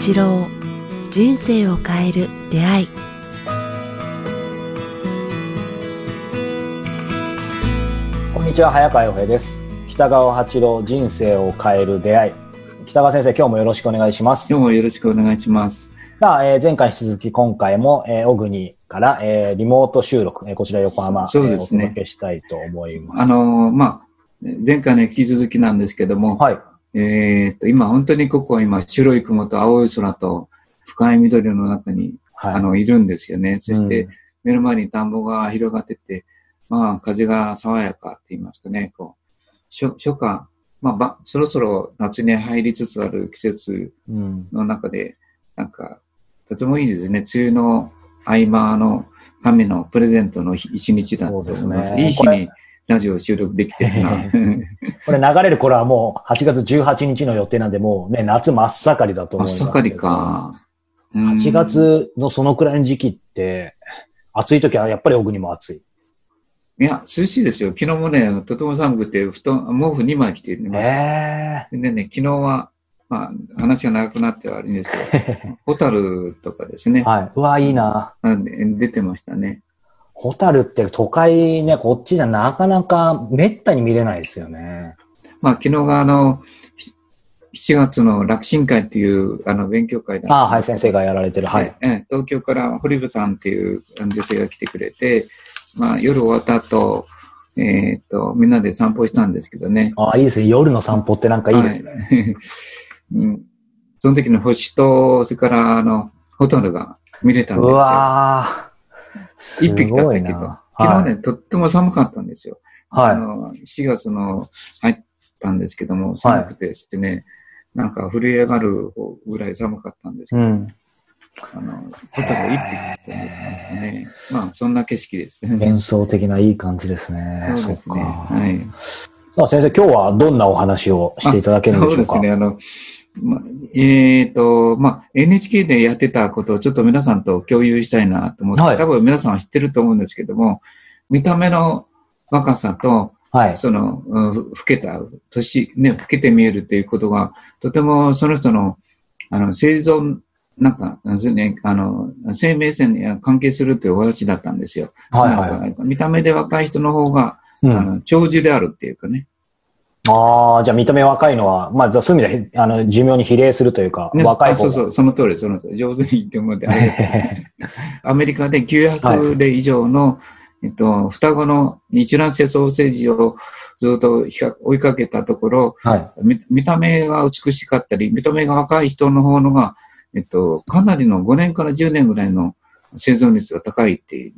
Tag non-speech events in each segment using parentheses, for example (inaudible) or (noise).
八郎人生を変える出会い。こんにちは早川洋平です。北川八郎人生を変える出会い。北川先生今日もよろしくお願いします。今日もよろしくお願いします。さあ、えー前回に続き今回も、えー、小国から、えーリモート収録、えーこちら横浜、そうですね。えーお届けしたいと思います。あのーまあ、前回の引き続きなんですけども、はい。えーっと、今本当にここは今白い雲と青い空と深い緑の中に、はい。あの、いるんですよね。そして、うん目の前に田んぼが広がってて、まあ、風が爽やかって言いますかね、こう、初初夏、まあば、そろそろ夏に入りつつある季節うん。の中で、なんか、とてもいいですね。梅雨の合間の神のプレゼントの一日だと思います。すねいい日にラジオ収録できてるな。(laughs) これ流れる頃はもう8月18日の予定なんで、もうね、夏真っ盛りだと思います。真っ盛りか。うん8月のそのくらいの時期って、暑い時はやっぱり小国も暑い。いや、涼しいですよ。昨日もね、とても寒くて、布団、毛布2枚着てるえね。でね、昨日は、まあ、話が長くなってはあるんですけど、(laughs) ホタルとかですねえ、はい。うわ、いいな。うん出てましたね。ホタルって都会ね、こっちじゃなかなかめったに見れないですよね。まあ、昨日があの、7月の楽神会っていう、あの、勉強会だああ、はい、先生がやられてる。はい。ええ東京から堀部さんっていう女性が来てくれて、まあ、夜終わった後、えーっと、みんなで散歩したんですけどね。ああ、いいですね。夜の散歩ってなんかいいですね。はい (laughs) うん、その時の星と、それから、あの、ホタルが見れたんうですよ。わーす一匹だったけどな。昨日ね、はいとっても寒かったんですよ。あはの、4月の入ったんですけども、寒くてしてね、なんか震え上がるぐらい寒かったんですい。けど、うん。あの、ホタルが一匹って思ったんですね。まあ、そんな景色ですね。幻想的ないい感じですね。そうですね。はい。さあ、先生、今日はどんなお話をしていただけるんでしょうか？そうですね。あの、ま、えっ、と、まあ、NHK でやってたことをちょっと皆さんと共有したいなと思って、はい多分皆さんは知ってると思うんですけども、見た目の若さと、はい。その、老けた、年、ね、老けて見えるということが、とてもその人の、あの、生存、なんか、ね、あの、生命線に関係するというお話だったんですよ。はいはい見た目で若い人の方が、うんあの長寿であるっていうかね。ああ、じゃあ見た目若いのは、まあ、そういう意味で、あの、寿命に比例するというか、ね若いそうそう、その通り、その通り。上手に言ってもらって (laughs) アメリカで900例以上の、えっと、双子の一卵性ソーセージをずっと追いかけたところ、はい。見見た目が美しかったり、見た目が若い人の方のが、えっと、かなりの5年から10年ぐらいの生存率が高いっていう。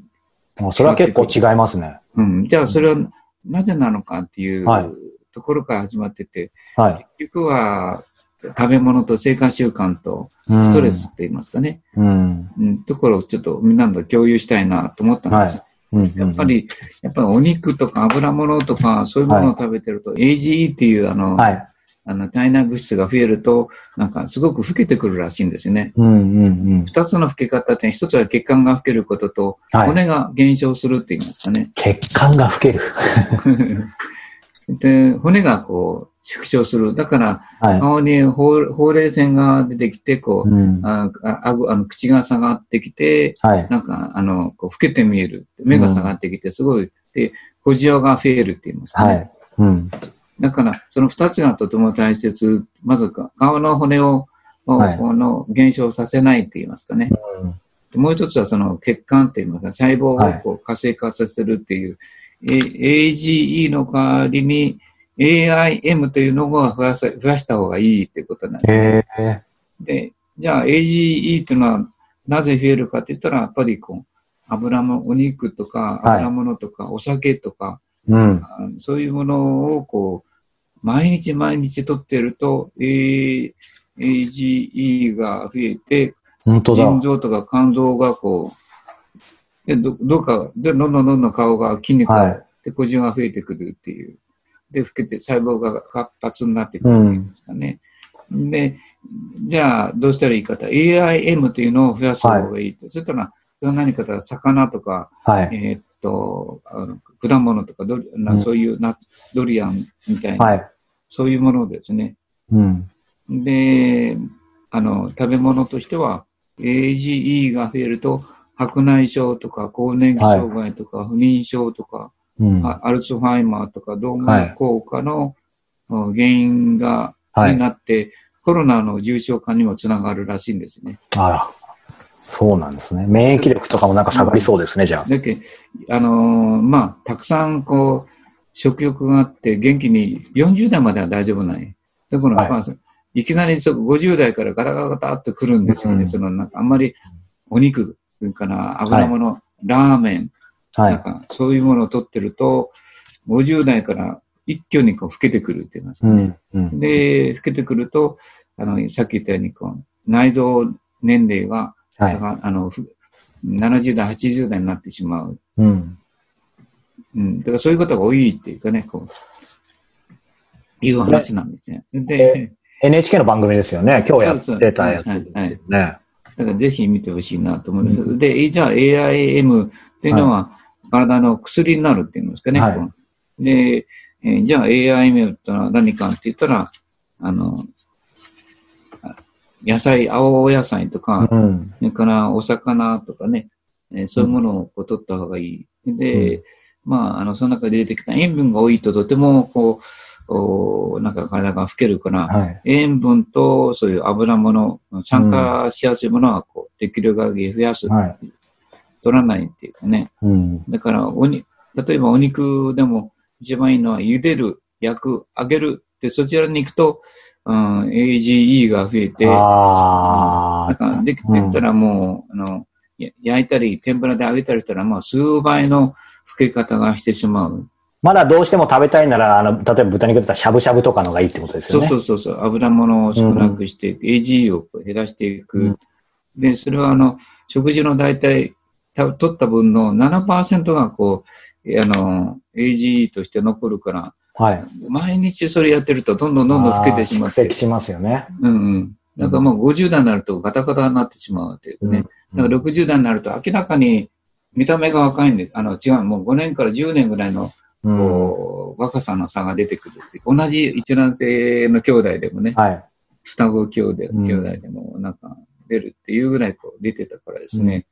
あそれは結構違いますね。うん。じゃあ、それはなぜなのかっていうはいところから始まってて、はい。結局は食べ物と生活習慣とうんストレスって言いますかね。うん。うん、ところをちょっとみんなと共有したいなと思ったんです。うん。やっぱ、り、やっぱりお肉とか油物とかそういうものを食べてると、AGE っていうあの、はい。あの体内物質が増えると、なんかすごく老けてくるらしいんですよね。うんうんうん。二つの老け方って、一つは血管が老けることと、はい。骨が減少するって言いますかね。血管が老ける。(laughs) で、骨がこう、縮小する。だから、はい。顔にほうほうれい線が出てきて、こう、うん。あああの口が下がってきて、はい。なんか、あの、こう老けて見える。目が下がってきて、すごい、で、小じわが増えるって言いますかね。はい。うん。だから、その二つがとても大切。まずか、顔の骨を、はいこの減少させないって言いますかね。でもう一つはその血管って言いますか、細胞をこう活性化させるっていう、AGE の代わりに AIM というのが増やさ増やした方がいいってことなんですね。で、じゃあ AGE というのはなぜ増えるかって言ったら、やっぱりこう、油も、お肉とか、はい油物とか、お酒とか、うん。そういうものをこう、毎日毎日取ってると、A- AGE が増えて、本当だ。腎臓とか肝臓がこう、で、どどうか、で、どんどんどんどん顔が筋肉が、はい。で、小じが増えてくるっていう。で、老けて細胞が活発になってくるんですかね。で、じゃあ、どうしたらいいかと。AIM というのを増やす方がいいと。そしたら、それは何かと魚とか、はい。えーっと、あの果物とかドリ、なうんそういうナドリアンみたいな、はい。そういうものですね。うん。で、あの、食べ物としては、AGE が増えると、白内障とか、更年期障害とか、不妊症とか、うん。あアルツハイマーとか、動脈硬化の、うん原因が、はいになって、コロナの重症化にもつながるらしいんですね。あら。そうなんですね。免疫力とかもなんか下がりそうですね、じゃあ。だけあのーまあ、たくさんこう、食欲があって元気に40代までは大丈夫ない。だから、はいまあ、いきなりそ50代からガタガタガタってくるんですよね。うんそのなんかあんまりお肉、それから油物、ラーメン、はい。なんかそういうものを取ってると、50代から一挙にこう老けてくるって言いますかね。うん。うん。で、老けてくると、あの、さっき言ったようにこう、内臓年齢が、はい。あの、ふ70代、80代になってしまう。うん。うん。だからそういうことが多いっていうかね、こう、いう話なんですね。で、NHK の番組ですよね。今日やってたやつそうそうですはいよね。だからぜひ見てほしいなと思います。うんで、じゃあ AIM っていうのは、体の薬になるっていうんですかね。はいで、えーじゃあ AIM ってのは何かって言ったら、あの、あ野菜、青野菜とか、うん。それからお魚とかね、えーそういうものをこう取った方がいい。で、まあ、あの、その中で出てきた塩分が多いととても、こう、おなんか体が老けるから、はい。塩分とそういう油物、酸化しやすいものは、こう、できる限り増やす。はい。取らないっていうかね。うん。だから、おに、例えばお肉でも一番いいのは茹でる、焼く、揚げる。で、そちらに行くと、うん、AGE が増えて、あなんかできうんできたらもう、あの、や焼いたり、天ぷらで揚げたりしたら、まあ、数倍の老け方がしてしまう。まだどうしても食べたいなら、あの、例えば豚肉だったらしゃぶしゃぶとかのがいいってことですそうよね。そうそうそう、油物を少なくしていく、AGE を減らしていく。うんで、それはあの、食事の大体、た取った分の7%がこう、あの、AGE として残るから、はい。毎日それやってるとどんどんどんどん老けてしまって蓄積。しますよね。うんうん。だからもう50代になるとガタガタになってしまうというかね。だから60代になると明らかに見た目が若いんで、あの違う、もう5年から10年ぐらいのうん。こう、若さの差が出てくるっていう。同じ一卵性の兄弟でもね、はい。双子兄弟うん兄弟でもなんか出るっていうぐらいこう出てたからですね。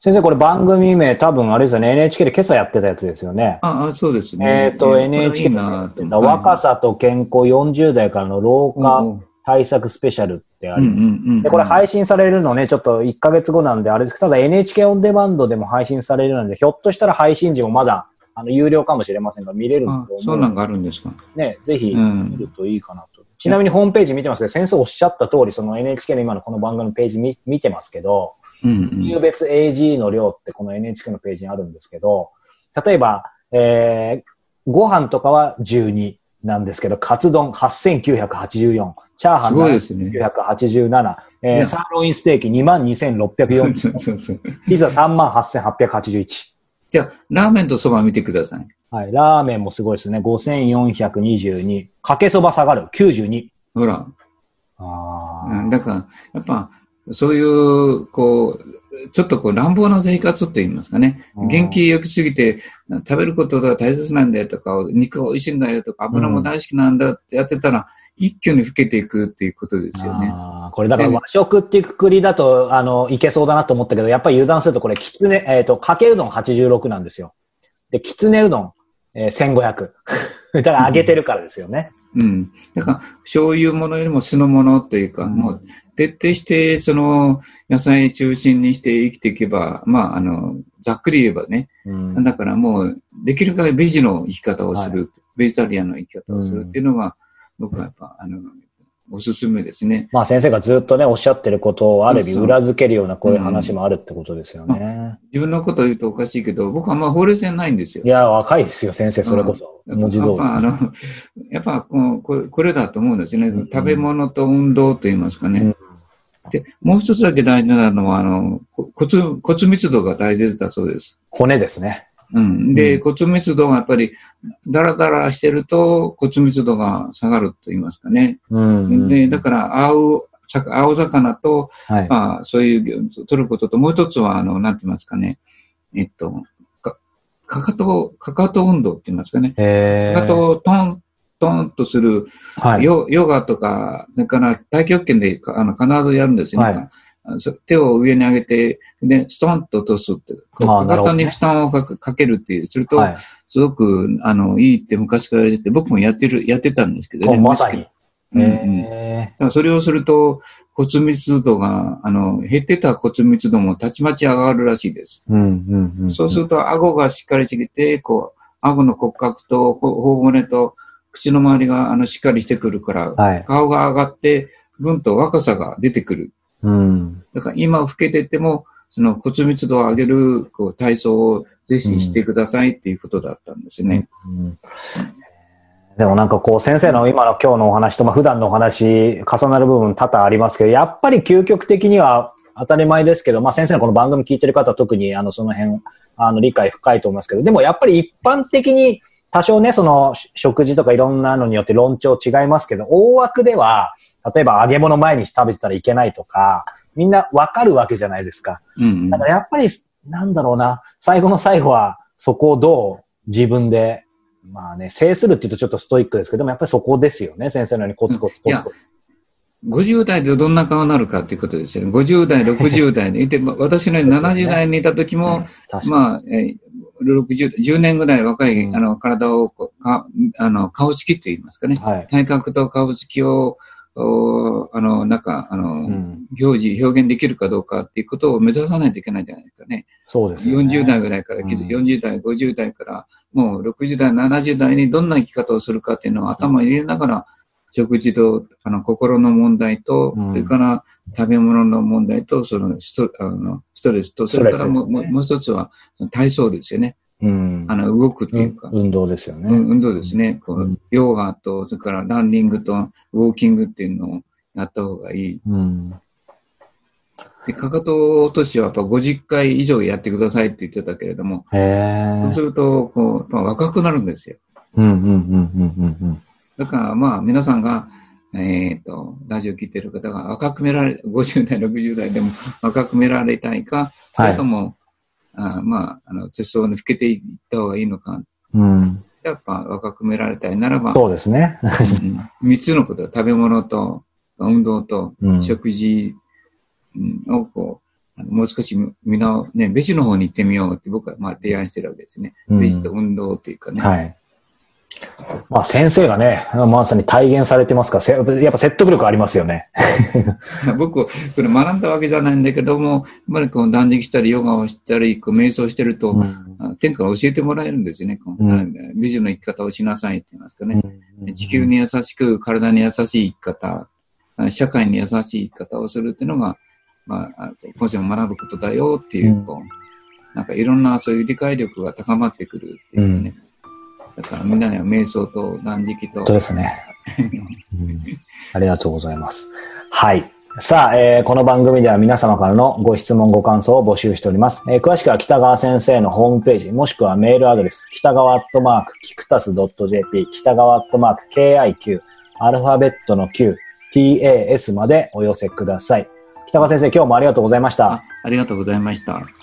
先生、これ番組名多分あれですよね。NHK で今朝やってたやつですよね。ああ、そうですね。えっ、と、いや NHK の若さと健康40代からの老化対策スペシャルってあうんうります。んうん。で、これ配信されるのね、ちょっと1ヶ月後なんであれですけど、ただ NHK オンデマンドでも配信されるので、ひょっとしたら配信時もまだ、あの、有料かもしれませんが、見れるとあ思うそうなんかあるんですか。ね、ぜひうん見るといいかなと。ちなみにホームページ見てますけど、先生おっしゃった通り、その NHK の今のこの番組のページ見見てますけど、うんうん有別 AG の量ってこの NHK のページにあるんですけど、例えば、えー、ご飯とかは12なんですけど、カツ丼8984、チャーハンすごいですね。987、えー、サーロインステーキ22,640、(laughs) そうそうそう。ピザ38,881。じゃあ、ラーメンとそば見てください。はい、ラーメンもすごいですね。5,422。かけそば下がる。92。ほら。あうんだから、やっぱ、そういう、こう、ちょっとこう乱暴な生活って言いますかね。うん元気よくすぎて、食べることが大切なんだよとか、肉が美味しいんだよとか、油も大好きなんだってやってたら、一挙に老けていくっていうことですよね。これだから和食っていうくくりだと、あの、いけそうだなと思ったけど、やっぱり油断するとこれ、きつね、えっ、と、かけうどん86なんですよ。で、きつねうどん、えー、1500。(laughs) だから揚げてるからですよね。うん。だから、そういうものよりも酢のものというか、うんもう、徹底して、その、野菜中心にして生きていけば、まあ、あの、ざっくり言えばね、うんだからもう、できる限りベジの生き方をする、ベジタリアンの生き方をするっていうのが、僕はやっぱ、あの、おすすめですね。まあ先生がずっとね、おっしゃってることをある意味裏付けるようなこういう話もあるってことですよね。自分のことを言うとおかしいけど、僕はあんまほうれい線ないんですよい。や、若いですよ、先生、それこそ。文字通り。やっぱ、あの、(laughs) やっぱこうこれ、だと思うんですね。うん食べ物と運動と言いますかね。うんで、もう一つだけ大事なのは、あの、こ骨、骨密度が大切だそうです。骨ですね。うん。で、うん骨密度がやっぱり、ダラダラしてると骨密度が下がると言いますかね。うん。で、だから、青、さ青魚と、はい。まあ、そういう、取ることと、もう一つは、あの、なんて言いますかね。えっと、かかかと、かかと運動って言いますかね。えかかとをトン、トーンとする、はい。ヨヨガとか、それから太極拳でかあの必ずやるんですよね。はい手を上に上げて、で、ストンと落とすって、かかとに負担をかけるっていう、すると、はい。すごく、あの、いいって昔から言われてて、僕もやってる、やってたんですけどもね。うまさに。うんうんそれをすると、骨密度が、あの、減ってた骨密度もたちまち上がるらしいです。ー。うん、うん、うん。そうすると、顎がしっかりしてきて、こう、顎の骨格と、ほ頬骨と、口の周りが、あの、しっかりしてくるから、はい。顔が上がって、ぐんと若さが出てくる。うん。だから今老けてても、その骨密度を上げる、こう、体操をぜひしてくださいっていうことだったんですね。うんでもなんかこう先生の今の今日のお話と、まあ、普段のお話重なる部分多々ありますけど、やっぱり究極的には当たり前ですけど、まあ先生のこの番組聞いてる方は特にあのその辺あの理解深いと思いますけど、でもやっぱり一般的に多少ね、そのし食事とかいろんなのによって論調違いますけど、大枠では、例えば揚げ物前に食べてたらいけないとか、みんなわかるわけじゃないですか。うんうんだからやっぱり、なんだろうな、最後の最後は、そこをどう自分で、まあね、制するって言うとちょっとストイックですけども、やっぱりそこですよね、先生のようにコツコツコツコツ。50代でどんな顔になるかっていうことですよね。50代、60代で。(laughs) いて、ま私のように70代にいた時も、確かにまあ、えー60、10年ぐらい若い、うんあの、体をあの、顔つきって言いますかね。はい。体格と顔つきを、おあの、なんか、あの、うん、表示、表現できるかどうかっていうことを目指さないといけないんじゃないですかね。そうですよね。40代ぐらいから、うん40代、50代から、もう60代、70代にどんな生き方をするかっていうのを頭に入れながら、食事と、あの、心の問題と、うんそれから食べ物の問題と、そのストあのストレスと、それからも,、ねもうもう一つは体操ですよね。うん。あの、動くっていうか、運動ですよね。うん運動ですね。こう、うんヨガと、それからランニングと、ウォーキングっていうのをやった方がいい。うん。で、かかと落としはやっぱ50回以上やってくださいって言ってたけれども、へえそうす。ると、こう、まあ若くなるんですよ。うん、うん、うん、うん、うん。だから、まあ、皆さんが、えっ、と、ラジオ聞いてる方が若く見られ、50代、60代でも若く見られたいか、それとも、あまあ、あの、手相に老けていった方がいいのか、うん。やっぱ若く見られたいならば、そうですね。うん三つのこと、食べ物と、運動と、うん。食事うんをこう、あのもう少しみんな、ね、ベジの方に行ってみようって僕はまあ提案してるわけですね。うんベジと運動っていうかね。はい。まあ先生がね、まさに体現されてますから、せやっぱ説得力ありますよね。(laughs) 僕、これ学んだわけじゃないんだけども、やっぱりこう断食したり、ヨガをしたり、こう瞑想してると、うんあ天下が教えてもらえるんですよね。こううん美女の生き方をしなさいって言いますかね。地球に優しく、体に優しい生き方、あ社会に優しい生き方をするっていうのが、まあ、あ今世も学ぶことだよっていう、うんこう、なんかいろんなそういう理解力が高まってくるっていうね。だからみんなには瞑想と断食と本当、ですね。ありがとうございます。はい。さあ、えーこの番組では皆様からのご質問、ご感想を募集しております。えー詳しくは北川先生のホームページ、もしくはメールアドレス、北川アットマーク、キクタス .jp、北川アットマーク、KIQ、アルファベットの Q、TAS までお寄せください。北川先生、今日もありがとうございましたあ。ありがとうございました。